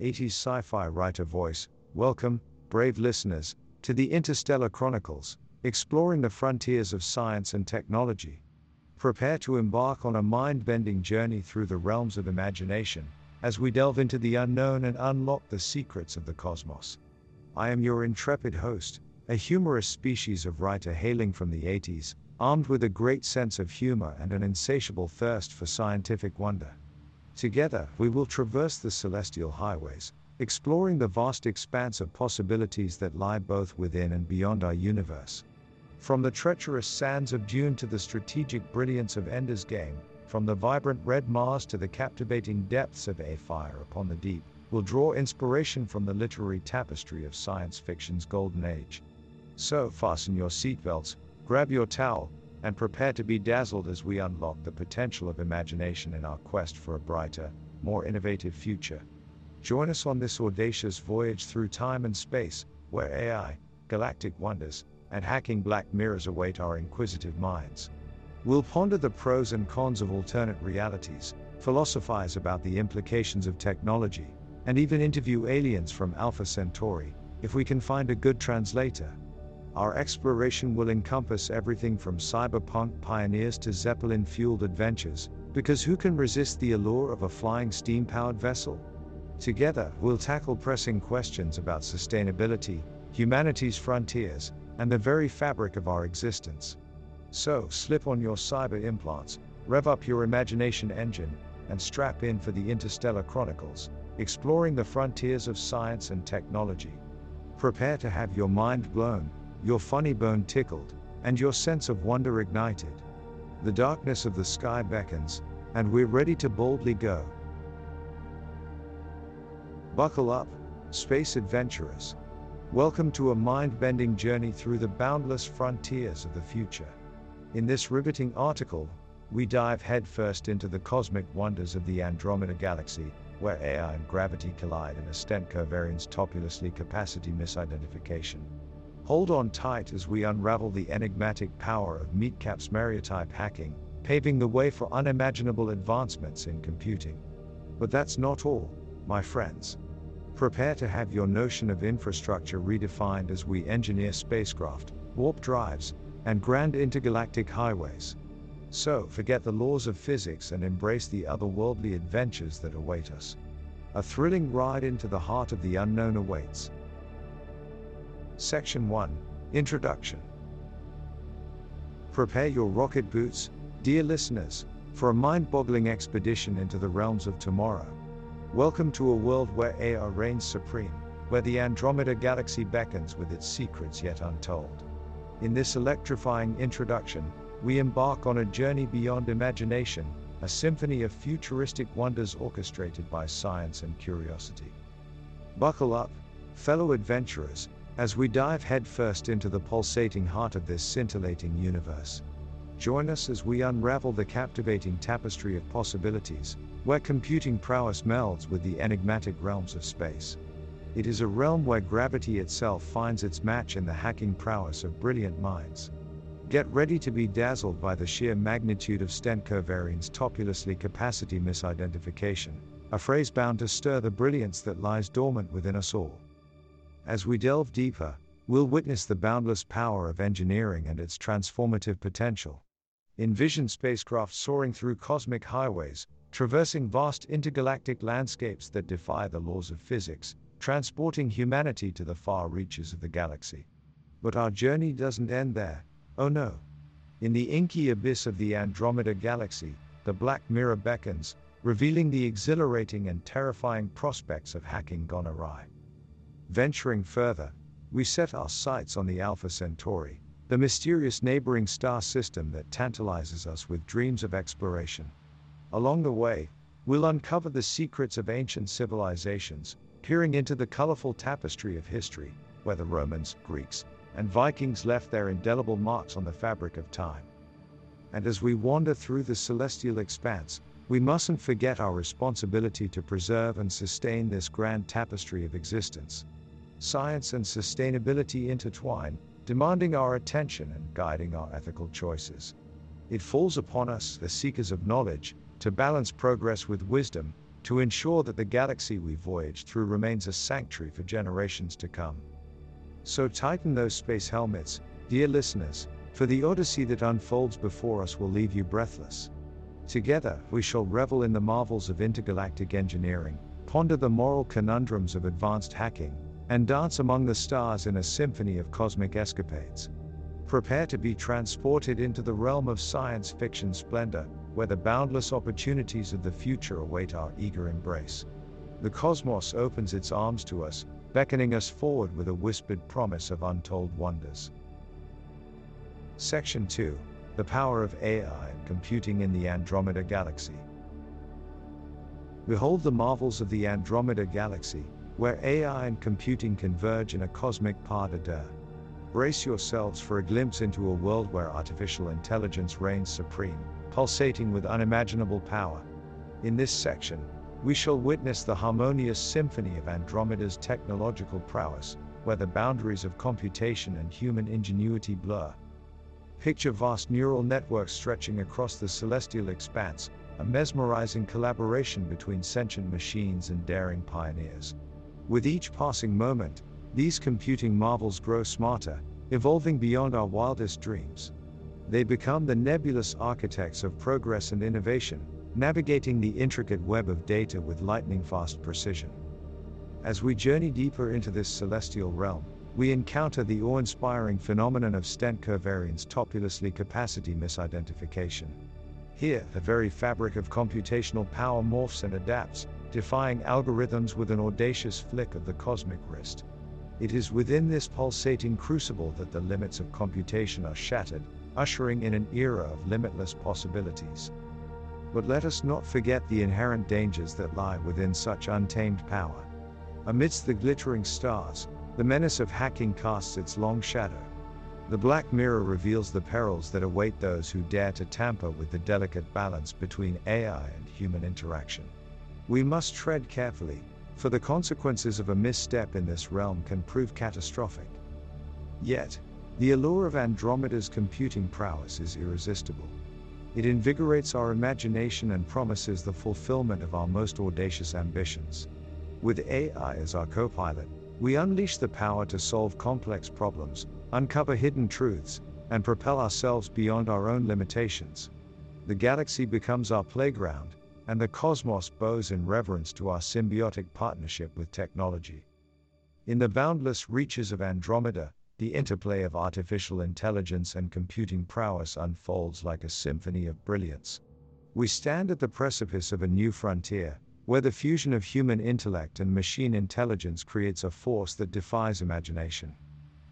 80s sci fi writer voice. Welcome, brave listeners, to the Interstellar Chronicles, exploring the frontiers of science and technology. Prepare to embark on a mind bending journey through the realms of imagination as we delve into the unknown and unlock the secrets of the cosmos. I am your intrepid host, a humorous species of writer hailing from the 80s, armed with a great sense of humor and an insatiable thirst for scientific wonder. Together, we will traverse the celestial highways, exploring the vast expanse of possibilities that lie both within and beyond our universe. From the treacherous sands of Dune to the strategic brilliance of Ender's Game, from the vibrant red Mars to the captivating depths of A Fire Upon the Deep, we'll draw inspiration from the literary tapestry of science fiction's golden age. So, fasten your seatbelts, grab your towel, and prepare to be dazzled as we unlock the potential of imagination in our quest for a brighter, more innovative future. Join us on this audacious voyage through time and space, where AI, galactic wonders, and hacking black mirrors await our inquisitive minds. We'll ponder the pros and cons of alternate realities, philosophize about the implications of technology, and even interview aliens from Alpha Centauri, if we can find a good translator. Our exploration will encompass everything from cyberpunk pioneers to Zeppelin fueled adventures, because who can resist the allure of a flying steam powered vessel? Together, we'll tackle pressing questions about sustainability, humanity's frontiers, and the very fabric of our existence. So, slip on your cyber implants, rev up your imagination engine, and strap in for the Interstellar Chronicles, exploring the frontiers of science and technology. Prepare to have your mind blown, your funny bone tickled, and your sense of wonder ignited. The darkness of the sky beckons, and we're ready to boldly go. Buckle up, space adventurers. Welcome to a mind bending journey through the boundless frontiers of the future. In this riveting article, we dive headfirst into the cosmic wonders of the Andromeda Galaxy, where AI and gravity collide in a stent covariance topulously capacity misidentification. Hold on tight as we unravel the enigmatic power of Meatcap's Mariotype hacking, paving the way for unimaginable advancements in computing. But that's not all, my friends. Prepare to have your notion of infrastructure redefined as we engineer spacecraft, warp drives, and grand intergalactic highways. So, forget the laws of physics and embrace the otherworldly adventures that await us. A thrilling ride into the heart of the unknown awaits. Section 1 Introduction Prepare your rocket boots, dear listeners, for a mind boggling expedition into the realms of tomorrow. Welcome to a world where AI reigns supreme, where the Andromeda Galaxy beckons with its secrets yet untold. In this electrifying introduction, we embark on a journey beyond imagination, a symphony of futuristic wonders orchestrated by science and curiosity. Buckle up, fellow adventurers, as we dive headfirst into the pulsating heart of this scintillating universe. Join us as we unravel the captivating tapestry of possibilities, where computing prowess melds with the enigmatic realms of space. It is a realm where gravity itself finds its match in the hacking prowess of brilliant minds. Get ready to be dazzled by the sheer magnitude of stent covariance topulously capacity misidentification, a phrase bound to stir the brilliance that lies dormant within us all. As we delve deeper, we'll witness the boundless power of engineering and its transformative potential. Envision spacecraft soaring through cosmic highways, traversing vast intergalactic landscapes that defy the laws of physics, transporting humanity to the far reaches of the galaxy. But our journey doesn't end there, oh no. In the inky abyss of the Andromeda Galaxy, the Black Mirror beckons, revealing the exhilarating and terrifying prospects of hacking gone awry. Venturing further, we set our sights on the Alpha Centauri, the mysterious neighboring star system that tantalizes us with dreams of exploration. Along the way, we'll uncover the secrets of ancient civilizations, peering into the colorful tapestry of history, where the Romans, Greeks, and Vikings left their indelible marks on the fabric of time. And as we wander through the celestial expanse, we mustn't forget our responsibility to preserve and sustain this grand tapestry of existence. Science and sustainability intertwine, demanding our attention and guiding our ethical choices. It falls upon us, the seekers of knowledge, to balance progress with wisdom, to ensure that the galaxy we voyage through remains a sanctuary for generations to come. So tighten those space helmets, dear listeners, for the odyssey that unfolds before us will leave you breathless. Together, we shall revel in the marvels of intergalactic engineering, ponder the moral conundrums of advanced hacking, and dance among the stars in a symphony of cosmic escapades. Prepare to be transported into the realm of science fiction splendor, where the boundless opportunities of the future await our eager embrace. The cosmos opens its arms to us, beckoning us forward with a whispered promise of untold wonders. Section 2 The Power of AI and Computing in the Andromeda Galaxy. Behold the marvels of the Andromeda Galaxy, where AI and computing converge in a cosmic pas de deux. Brace yourselves for a glimpse into a world where artificial intelligence reigns supreme, pulsating with unimaginable power. In this section, we shall witness the harmonious symphony of Andromeda's technological prowess, where the boundaries of computation and human ingenuity blur. Picture vast neural networks stretching across the celestial expanse, a mesmerizing collaboration between sentient machines and daring pioneers. With each passing moment, these computing marvels grow smarter, evolving beyond our wildest dreams. They become the nebulous architects of progress and innovation, navigating the intricate web of data with lightning fast precision. As we journey deeper into this celestial realm, we encounter the awe inspiring phenomenon of Stent-Curverian's topulously capacity misidentification. Here, the very fabric of computational power morphs and adapts, defying algorithms with an audacious flick of the cosmic wrist. It is within this pulsating crucible that the limits of computation are shattered, ushering in an era of limitless possibilities. But let us not forget the inherent dangers that lie within such untamed power. Amidst the glittering stars, the menace of hacking casts its long shadow. The Black Mirror reveals the perils that await those who dare to tamper with the delicate balance between AI and human interaction. We must tread carefully, for the consequences of a misstep in this realm can prove catastrophic. Yet, the allure of Andromeda's computing prowess is irresistible. It invigorates our imagination and promises the fulfillment of our most audacious ambitions. With AI as our co pilot, we unleash the power to solve complex problems, uncover hidden truths, and propel ourselves beyond our own limitations. The galaxy becomes our playground, and the cosmos bows in reverence to our symbiotic partnership with technology. In the boundless reaches of Andromeda, the interplay of artificial intelligence and computing prowess unfolds like a symphony of brilliance. We stand at the precipice of a new frontier, where the fusion of human intellect and machine intelligence creates a force that defies imagination.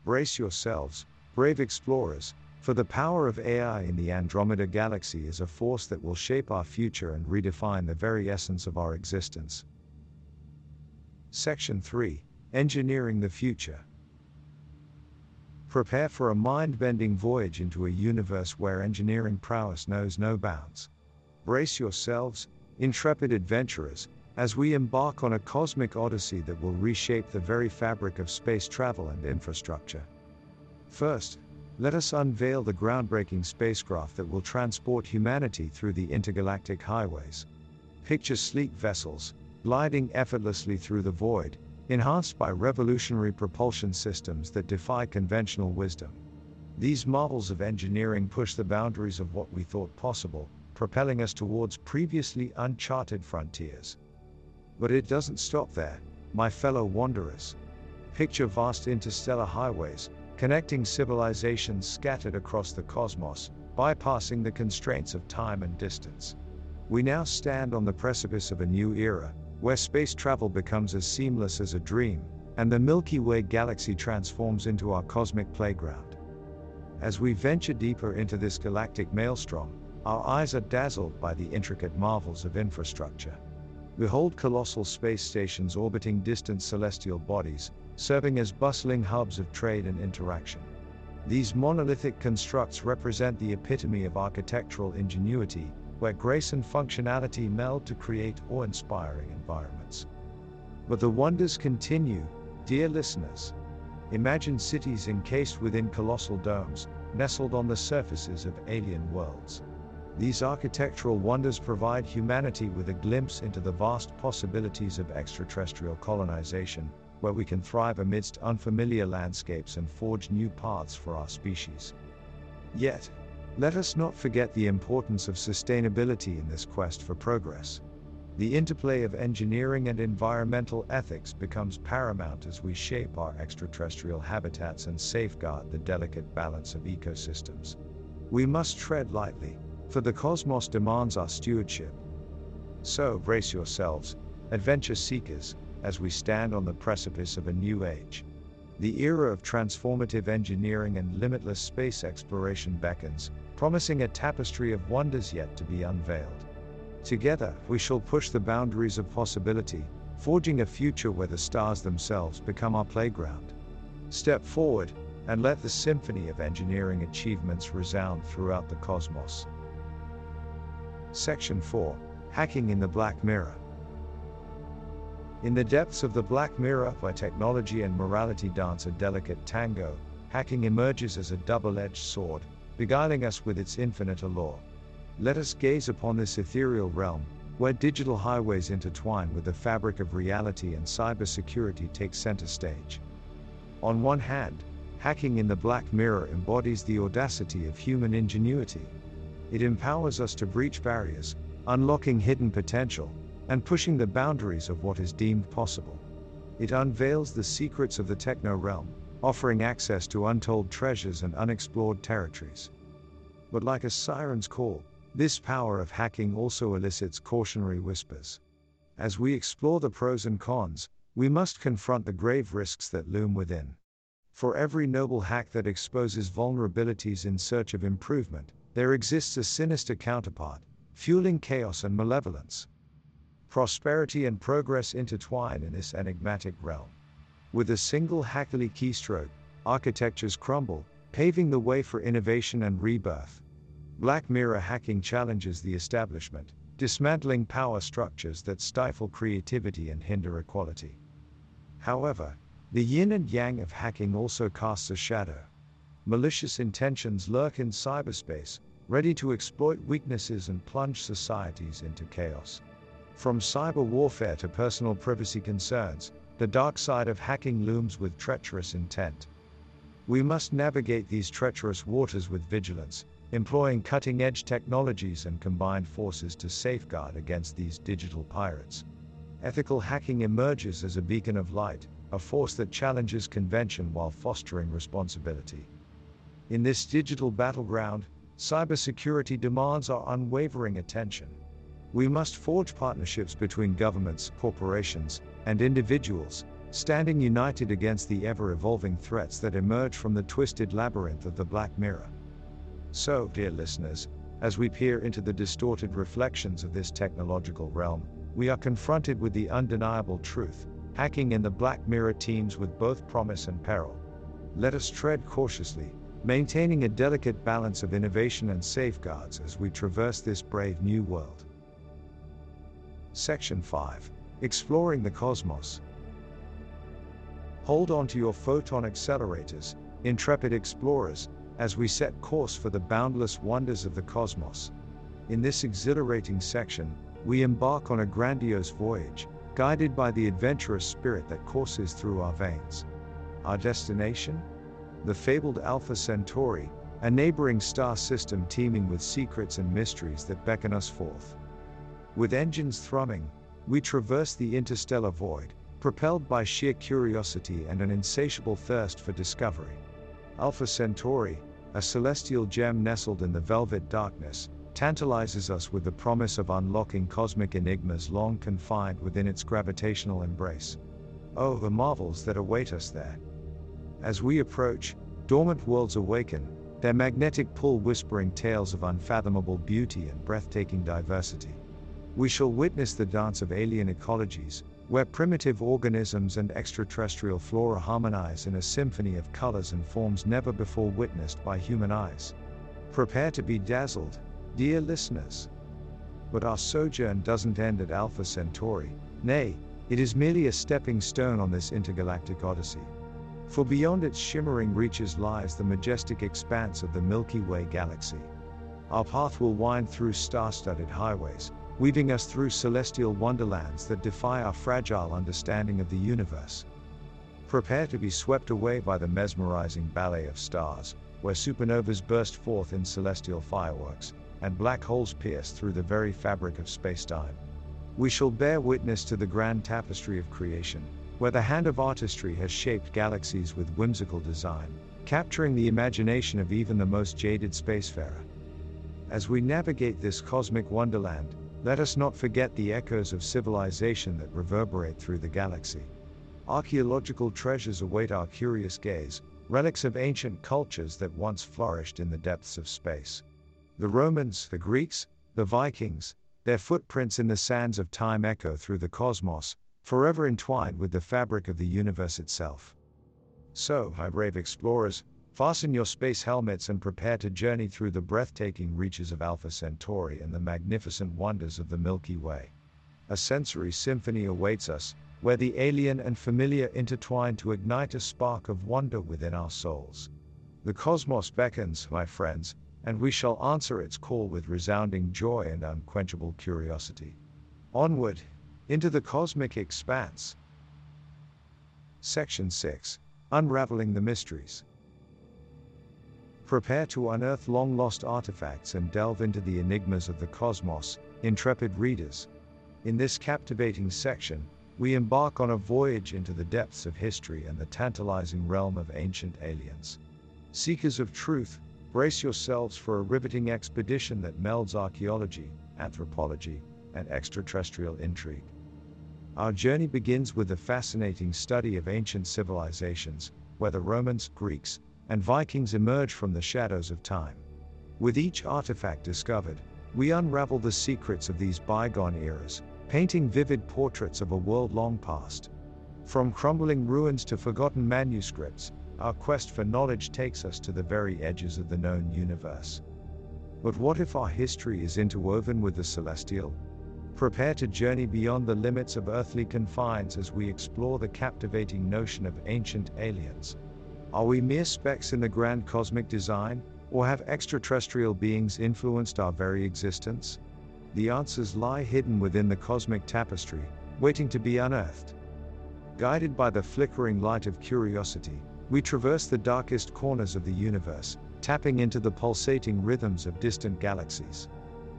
Brace yourselves, brave explorers, for the power of AI in the Andromeda galaxy is a force that will shape our future and redefine the very essence of our existence. Section 3 Engineering the Future. Prepare for a mind bending voyage into a universe where engineering prowess knows no bounds. Brace yourselves, intrepid adventurers, as we embark on a cosmic odyssey that will reshape the very fabric of space travel and infrastructure. First, let us unveil the groundbreaking spacecraft that will transport humanity through the intergalactic highways. Picture sleek vessels, gliding effortlessly through the void, enhanced by revolutionary propulsion systems that defy conventional wisdom. These marvels of engineering push the boundaries of what we thought possible, propelling us towards previously uncharted frontiers. But it doesn't stop there, my fellow wanderers. Picture vast interstellar highways, connecting civilizations scattered across the cosmos, bypassing the constraints of time and distance. We now stand on the precipice of a new era, where space travel becomes as seamless as a dream, and the Milky Way galaxy transforms into our cosmic playground. As we venture deeper into this galactic maelstrom, our eyes are dazzled by the intricate marvels of infrastructure. Behold colossal space stations orbiting distant celestial bodies, serving as bustling hubs of trade and interaction. These monolithic constructs represent the epitome of architectural ingenuity, where grace and functionality meld to create awe inspiring environments. But the wonders continue, dear listeners. Imagine cities encased within colossal domes, nestled on the surfaces of alien worlds. These architectural wonders provide humanity with a glimpse into the vast possibilities of extraterrestrial colonization, where we can thrive amidst unfamiliar landscapes and forge new paths for our species. Yet, let us not forget the importance of sustainability in this quest for progress. The interplay of engineering and environmental ethics becomes paramount as we shape our extraterrestrial habitats and safeguard the delicate balance of ecosystems. We must tread lightly, for the cosmos demands our stewardship. So, brace yourselves, adventure seekers, as we stand on the precipice of a new age. The era of transformative engineering and limitless space exploration beckons, promising a tapestry of wonders yet to be unveiled. Together, we shall push the boundaries of possibility, forging a future where the stars themselves become our playground. Step forward, and let the symphony of engineering achievements resound throughout the cosmos. Section 4 Hacking in the Black Mirror. In the depths of the Black Mirror, where technology and morality dance a delicate tango, hacking emerges as a double edged sword, beguiling us with its infinite allure. Let us gaze upon this ethereal realm, where digital highways intertwine with the fabric of reality and cybersecurity take center stage. On one hand, hacking in the Black Mirror embodies the audacity of human ingenuity. It empowers us to breach barriers, unlocking hidden potential, and pushing the boundaries of what is deemed possible. It unveils the secrets of the techno realm, offering access to untold treasures and unexplored territories. But like a siren's call, this power of hacking also elicits cautionary whispers. As we explore the pros and cons, we must confront the grave risks that loom within. For every noble hack that exposes vulnerabilities in search of improvement, there exists a sinister counterpart, fueling chaos and malevolence. Prosperity and progress intertwine in this enigmatic realm. With a single hackily keystroke, architectures crumble, paving the way for innovation and rebirth. Black Mirror hacking challenges the establishment, dismantling power structures that stifle creativity and hinder equality. However, the yin and yang of hacking also casts a shadow. Malicious intentions lurk in cyberspace, ready to exploit weaknesses and plunge societies into chaos. From cyber warfare to personal privacy concerns, the dark side of hacking looms with treacherous intent. We must navigate these treacherous waters with vigilance, employing cutting edge technologies and combined forces to safeguard against these digital pirates. Ethical hacking emerges as a beacon of light, a force that challenges convention while fostering responsibility. In this digital battleground, cybersecurity demands our unwavering attention. We must forge partnerships between governments, corporations, and individuals, standing united against the ever evolving threats that emerge from the twisted labyrinth of the Black Mirror. So, dear listeners, as we peer into the distorted reflections of this technological realm, we are confronted with the undeniable truth hacking in the Black Mirror teems with both promise and peril. Let us tread cautiously, maintaining a delicate balance of innovation and safeguards as we traverse this brave new world. Section 5 Exploring the Cosmos. Hold on to your photon accelerators, intrepid explorers, as we set course for the boundless wonders of the cosmos. In this exhilarating section, we embark on a grandiose voyage, guided by the adventurous spirit that courses through our veins. Our destination? the fabled Alpha Centauri, a neighboring star system teeming with secrets and mysteries that beckon us forth. With engines thrumming, we traverse the interstellar void, propelled by sheer curiosity and an insatiable thirst for discovery. Alpha Centauri, a celestial gem nestled in the velvet darkness, tantalizes us with the promise of unlocking cosmic enigmas long confined within its gravitational embrace. Oh, the marvels that await us there! As we approach, dormant worlds awaken, their magnetic pull whispering tales of unfathomable beauty and breathtaking diversity. We shall witness the dance of alien ecologies, where primitive organisms and extraterrestrial flora harmonize in a symphony of colors and forms never before witnessed by human eyes. Prepare to be dazzled, dear listeners. But our sojourn doesn't end at Alpha Centauri, nay, it is merely a stepping stone on this intergalactic odyssey. For beyond its shimmering reaches lies the majestic expanse of the Milky Way galaxy. Our path will wind through star studded highways, weaving us through celestial wonderlands that defy our fragile understanding of the universe. Prepare to be swept away by the mesmerizing ballet of stars, where supernovas burst forth in celestial fireworks, and black holes pierce through the very fabric of spacetime. We shall bear witness to the grand tapestry of creation, where the hand of artistry has shaped galaxies with whimsical design, capturing the imagination of even the most jaded spacefarer. As we navigate this cosmic wonderland, let us not forget the echoes of civilization that reverberate through the galaxy. Archaeological treasures await our curious gaze, relics of ancient cultures that once flourished in the depths of space. The Romans, the Greeks, the Vikings, their footprints in the sands of time echo through the cosmos, forever entwined with the fabric of the universe itself. So, my brave explorers, fasten your space helmets and prepare to journey through the breathtaking reaches of Alpha Centauri and the magnificent wonders of the Milky Way. A sensory symphony awaits us, where the alien and familiar intertwine to ignite a spark of wonder within our souls. The cosmos beckons, my friends, and we shall answer its call with resounding joy and unquenchable curiosity. Onward, into the cosmic expanse. Section 6 Unraveling the Mysteries. Prepare to unearth long lost artifacts and delve into the enigmas of the cosmos, intrepid readers. In this captivating section, we embark on a voyage into the depths of history and the tantalizing realm of ancient aliens. Seekers of truth, Brace yourselves for a riveting expedition that melds archaeology, anthropology, and extraterrestrial intrigue. Our journey begins with the fascinating study of ancient civilizations, whether Romans, Greeks, and Vikings emerge from the shadows of time. With each artifact discovered, we unravel the secrets of these bygone eras, painting vivid portraits of a world long past. From crumbling ruins to forgotten manuscripts, our quest for knowledge takes us to the very edges of the known universe. But what if our history is interwoven with the celestial? Prepare to journey beyond the limits of earthly confines as we explore the captivating notion of ancient aliens. Are we mere specks in the grand cosmic design, or have extraterrestrial beings influenced our very existence? The answers lie hidden within the cosmic tapestry, waiting to be unearthed. Guided by the flickering light of curiosity, we traverse the darkest corners of the universe, tapping into the pulsating rhythms of distant galaxies.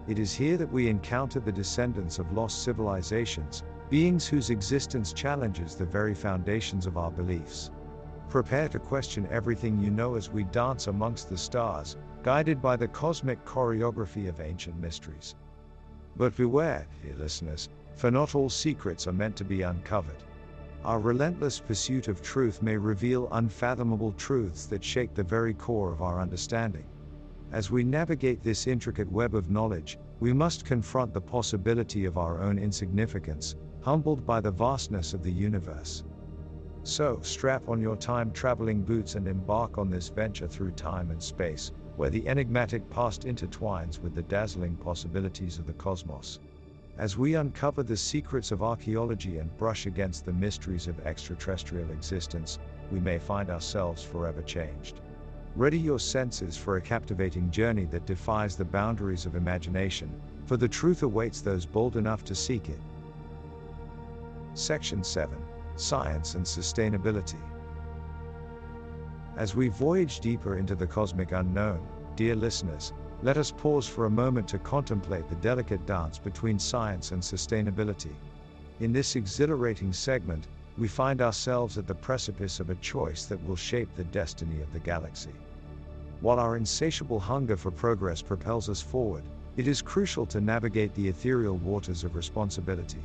It is here that we encounter the descendants of lost civilizations, beings whose existence challenges the very foundations of our beliefs. Prepare to question everything you know as we dance amongst the stars, guided by the cosmic choreography of ancient mysteries. But beware, dear listeners, for not all secrets are meant to be uncovered. Our relentless pursuit of truth may reveal unfathomable truths that shake the very core of our understanding. As we navigate this intricate web of knowledge, we must confront the possibility of our own insignificance, humbled by the vastness of the universe. So, strap on your time traveling boots and embark on this venture through time and space, where the enigmatic past intertwines with the dazzling possibilities of the cosmos. As we uncover the secrets of archaeology and brush against the mysteries of extraterrestrial existence, we may find ourselves forever changed. Ready your senses for a captivating journey that defies the boundaries of imagination, for the truth awaits those bold enough to seek it. Section 7 Science and Sustainability. As we voyage deeper into the cosmic unknown, dear listeners, let us pause for a moment to contemplate the delicate dance between science and sustainability. In this exhilarating segment, we find ourselves at the precipice of a choice that will shape the destiny of the galaxy. While our insatiable hunger for progress propels us forward, it is crucial to navigate the ethereal waters of responsibility.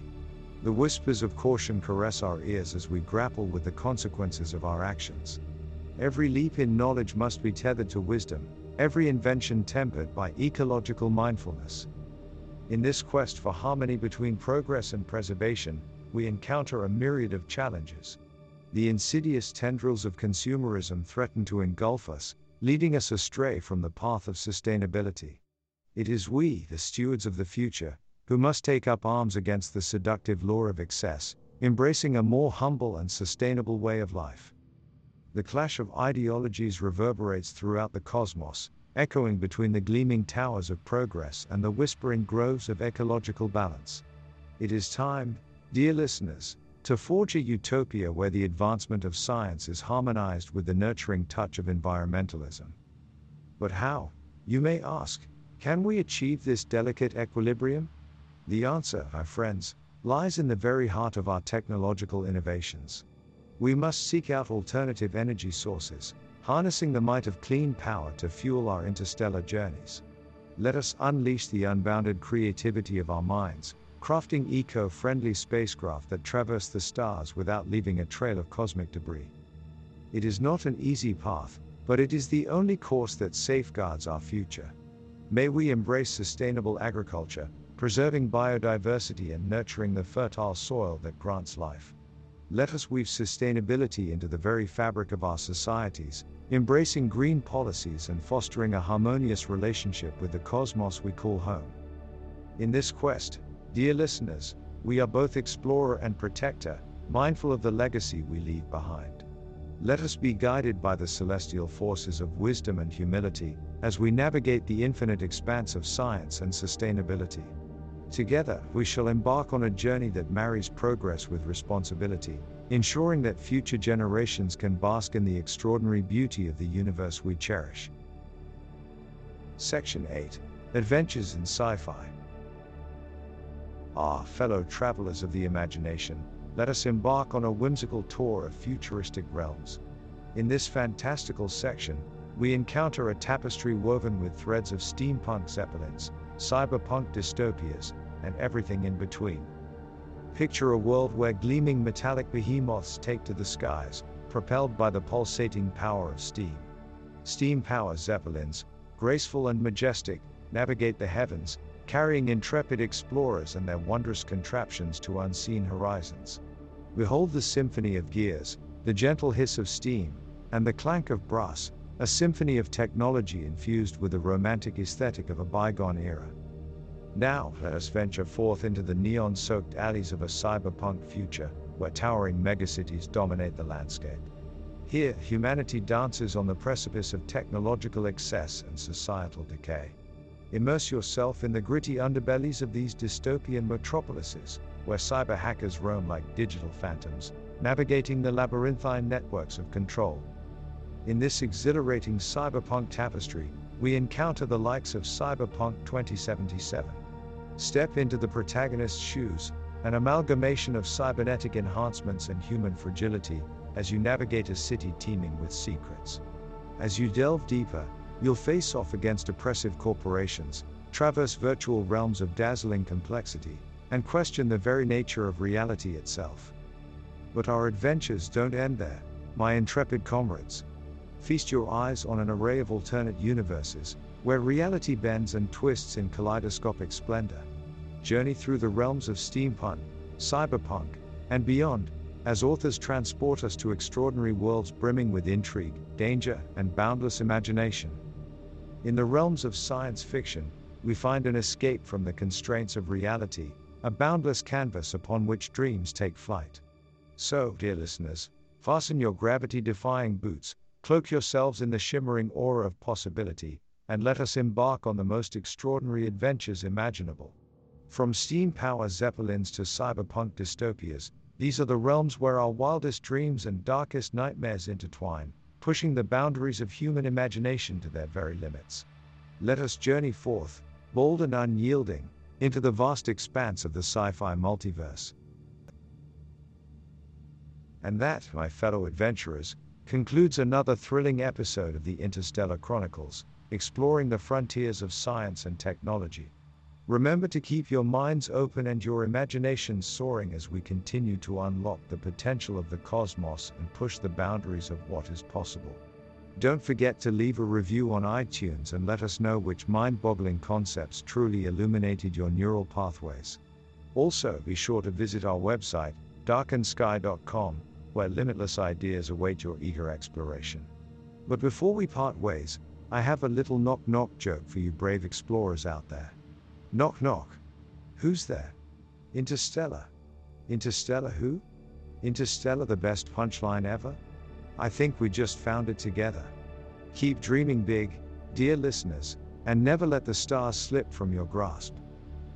The whispers of caution caress our ears as we grapple with the consequences of our actions. Every leap in knowledge must be tethered to wisdom, every invention tempered by ecological mindfulness. In this quest for harmony between progress and preservation, we encounter a myriad of challenges. The insidious tendrils of consumerism threaten to engulf us, leading us astray from the path of sustainability. It is we, the stewards of the future, who must take up arms against the seductive lure of excess, embracing a more humble and sustainable way of life. The clash of ideologies reverberates throughout the cosmos, echoing between the gleaming towers of progress and the whispering groves of ecological balance. It is time, dear listeners, to forge a utopia where the advancement of science is harmonized with the nurturing touch of environmentalism. But how, you may ask, can we achieve this delicate equilibrium? The answer, my friends, lies in the very heart of our technological innovations. We must seek out alternative energy sources, harnessing the might of clean power to fuel our interstellar journeys. Let us unleash the unbounded creativity of our minds, crafting eco friendly spacecraft that traverse the stars without leaving a trail of cosmic debris. It is not an easy path, but it is the only course that safeguards our future. May we embrace sustainable agriculture, preserving biodiversity and nurturing the fertile soil that grants life. Let us weave sustainability into the very fabric of our societies, embracing green policies and fostering a harmonious relationship with the cosmos we call home. In this quest, Dear listeners, we are both explorer and protector, mindful of the legacy we leave behind. Let us be guided by the celestial forces of wisdom and humility as we navigate the infinite expanse of science and sustainability. Together, we shall embark on a journey that marries progress with responsibility, ensuring that future generations can bask in the extraordinary beauty of the universe we cherish. Section 8 Adventures in Sci Fi Ah, fellow travelers of the imagination, let us embark on a whimsical tour of futuristic realms. In this fantastical section, we encounter a tapestry woven with threads of steampunk zeppelins, cyberpunk dystopias, and everything in between. Picture a world where gleaming metallic behemoths take to the skies, propelled by the pulsating power of steam. Steam power zeppelins, graceful and majestic, navigate the heavens, carrying intrepid explorers and their wondrous contraptions to unseen horizons. Behold the symphony of gears, the gentle hiss of steam, and the clank of brass, a symphony of technology infused with the romantic aesthetic of a bygone era. Now, let us venture forth into the neon soaked alleys of a cyberpunk future, where towering megacities dominate the landscape. Here, humanity dances on the precipice of technological excess and societal decay. Immerse yourself in the gritty underbellies of these dystopian metropolises, where cyber hackers roam like digital phantoms, navigating the labyrinthine networks of control. In this exhilarating cyberpunk tapestry, we encounter the likes of Cyberpunk 2077. Step into the protagonist's shoes, an amalgamation of cybernetic enhancements and human fragility, as you navigate a city teeming with secrets. As you delve deeper, You'll face off against oppressive corporations, traverse virtual realms of dazzling complexity, and question the very nature of reality itself. But our adventures don't end there, my intrepid comrades. Feast your eyes on an array of alternate universes, where reality bends and twists in kaleidoscopic splendor. Journey through the realms of steampunk, cyberpunk, and beyond, as authors transport us to extraordinary worlds brimming with intrigue, danger, and boundless imagination. In the realms of science fiction, we find an escape from the constraints of reality, a boundless canvas upon which dreams take flight. So, dear listeners, fasten your gravity defying boots, cloak yourselves in the shimmering aura of possibility, and let us embark on the most extraordinary adventures imaginable. From steam power zeppelins to cyberpunk dystopias, these are the realms where our wildest dreams and darkest nightmares intertwine, pushing the boundaries of human imagination to their very limits. Let us journey forth, bold and unyielding, into the vast expanse of the sci fi multiverse. And that, my fellow adventurers, concludes another thrilling episode of the Interstellar Chronicles, exploring the frontiers of science and technology. Remember to keep your minds open and your imaginations soaring as we continue to unlock the potential of the cosmos and push the boundaries of what is possible. Don't forget to leave a review on iTunes and let us know which mind boggling concepts truly illuminated your neural pathways. Also, be sure to visit our website, darkensky.com, where limitless ideas await your eager exploration. But before we part ways, I have a little knock knock joke for you brave explorers out there. Knock knock. Who's there? Interstellar. Interstellar who? Interstellar the best punchline ever? I think we just found it together. Keep dreaming big, dear listeners, and never let the stars slip from your grasp.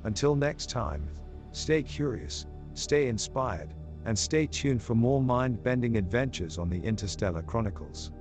Until next time, stay curious, stay inspired, and stay tuned for more mind bending adventures on the Interstellar Chronicles.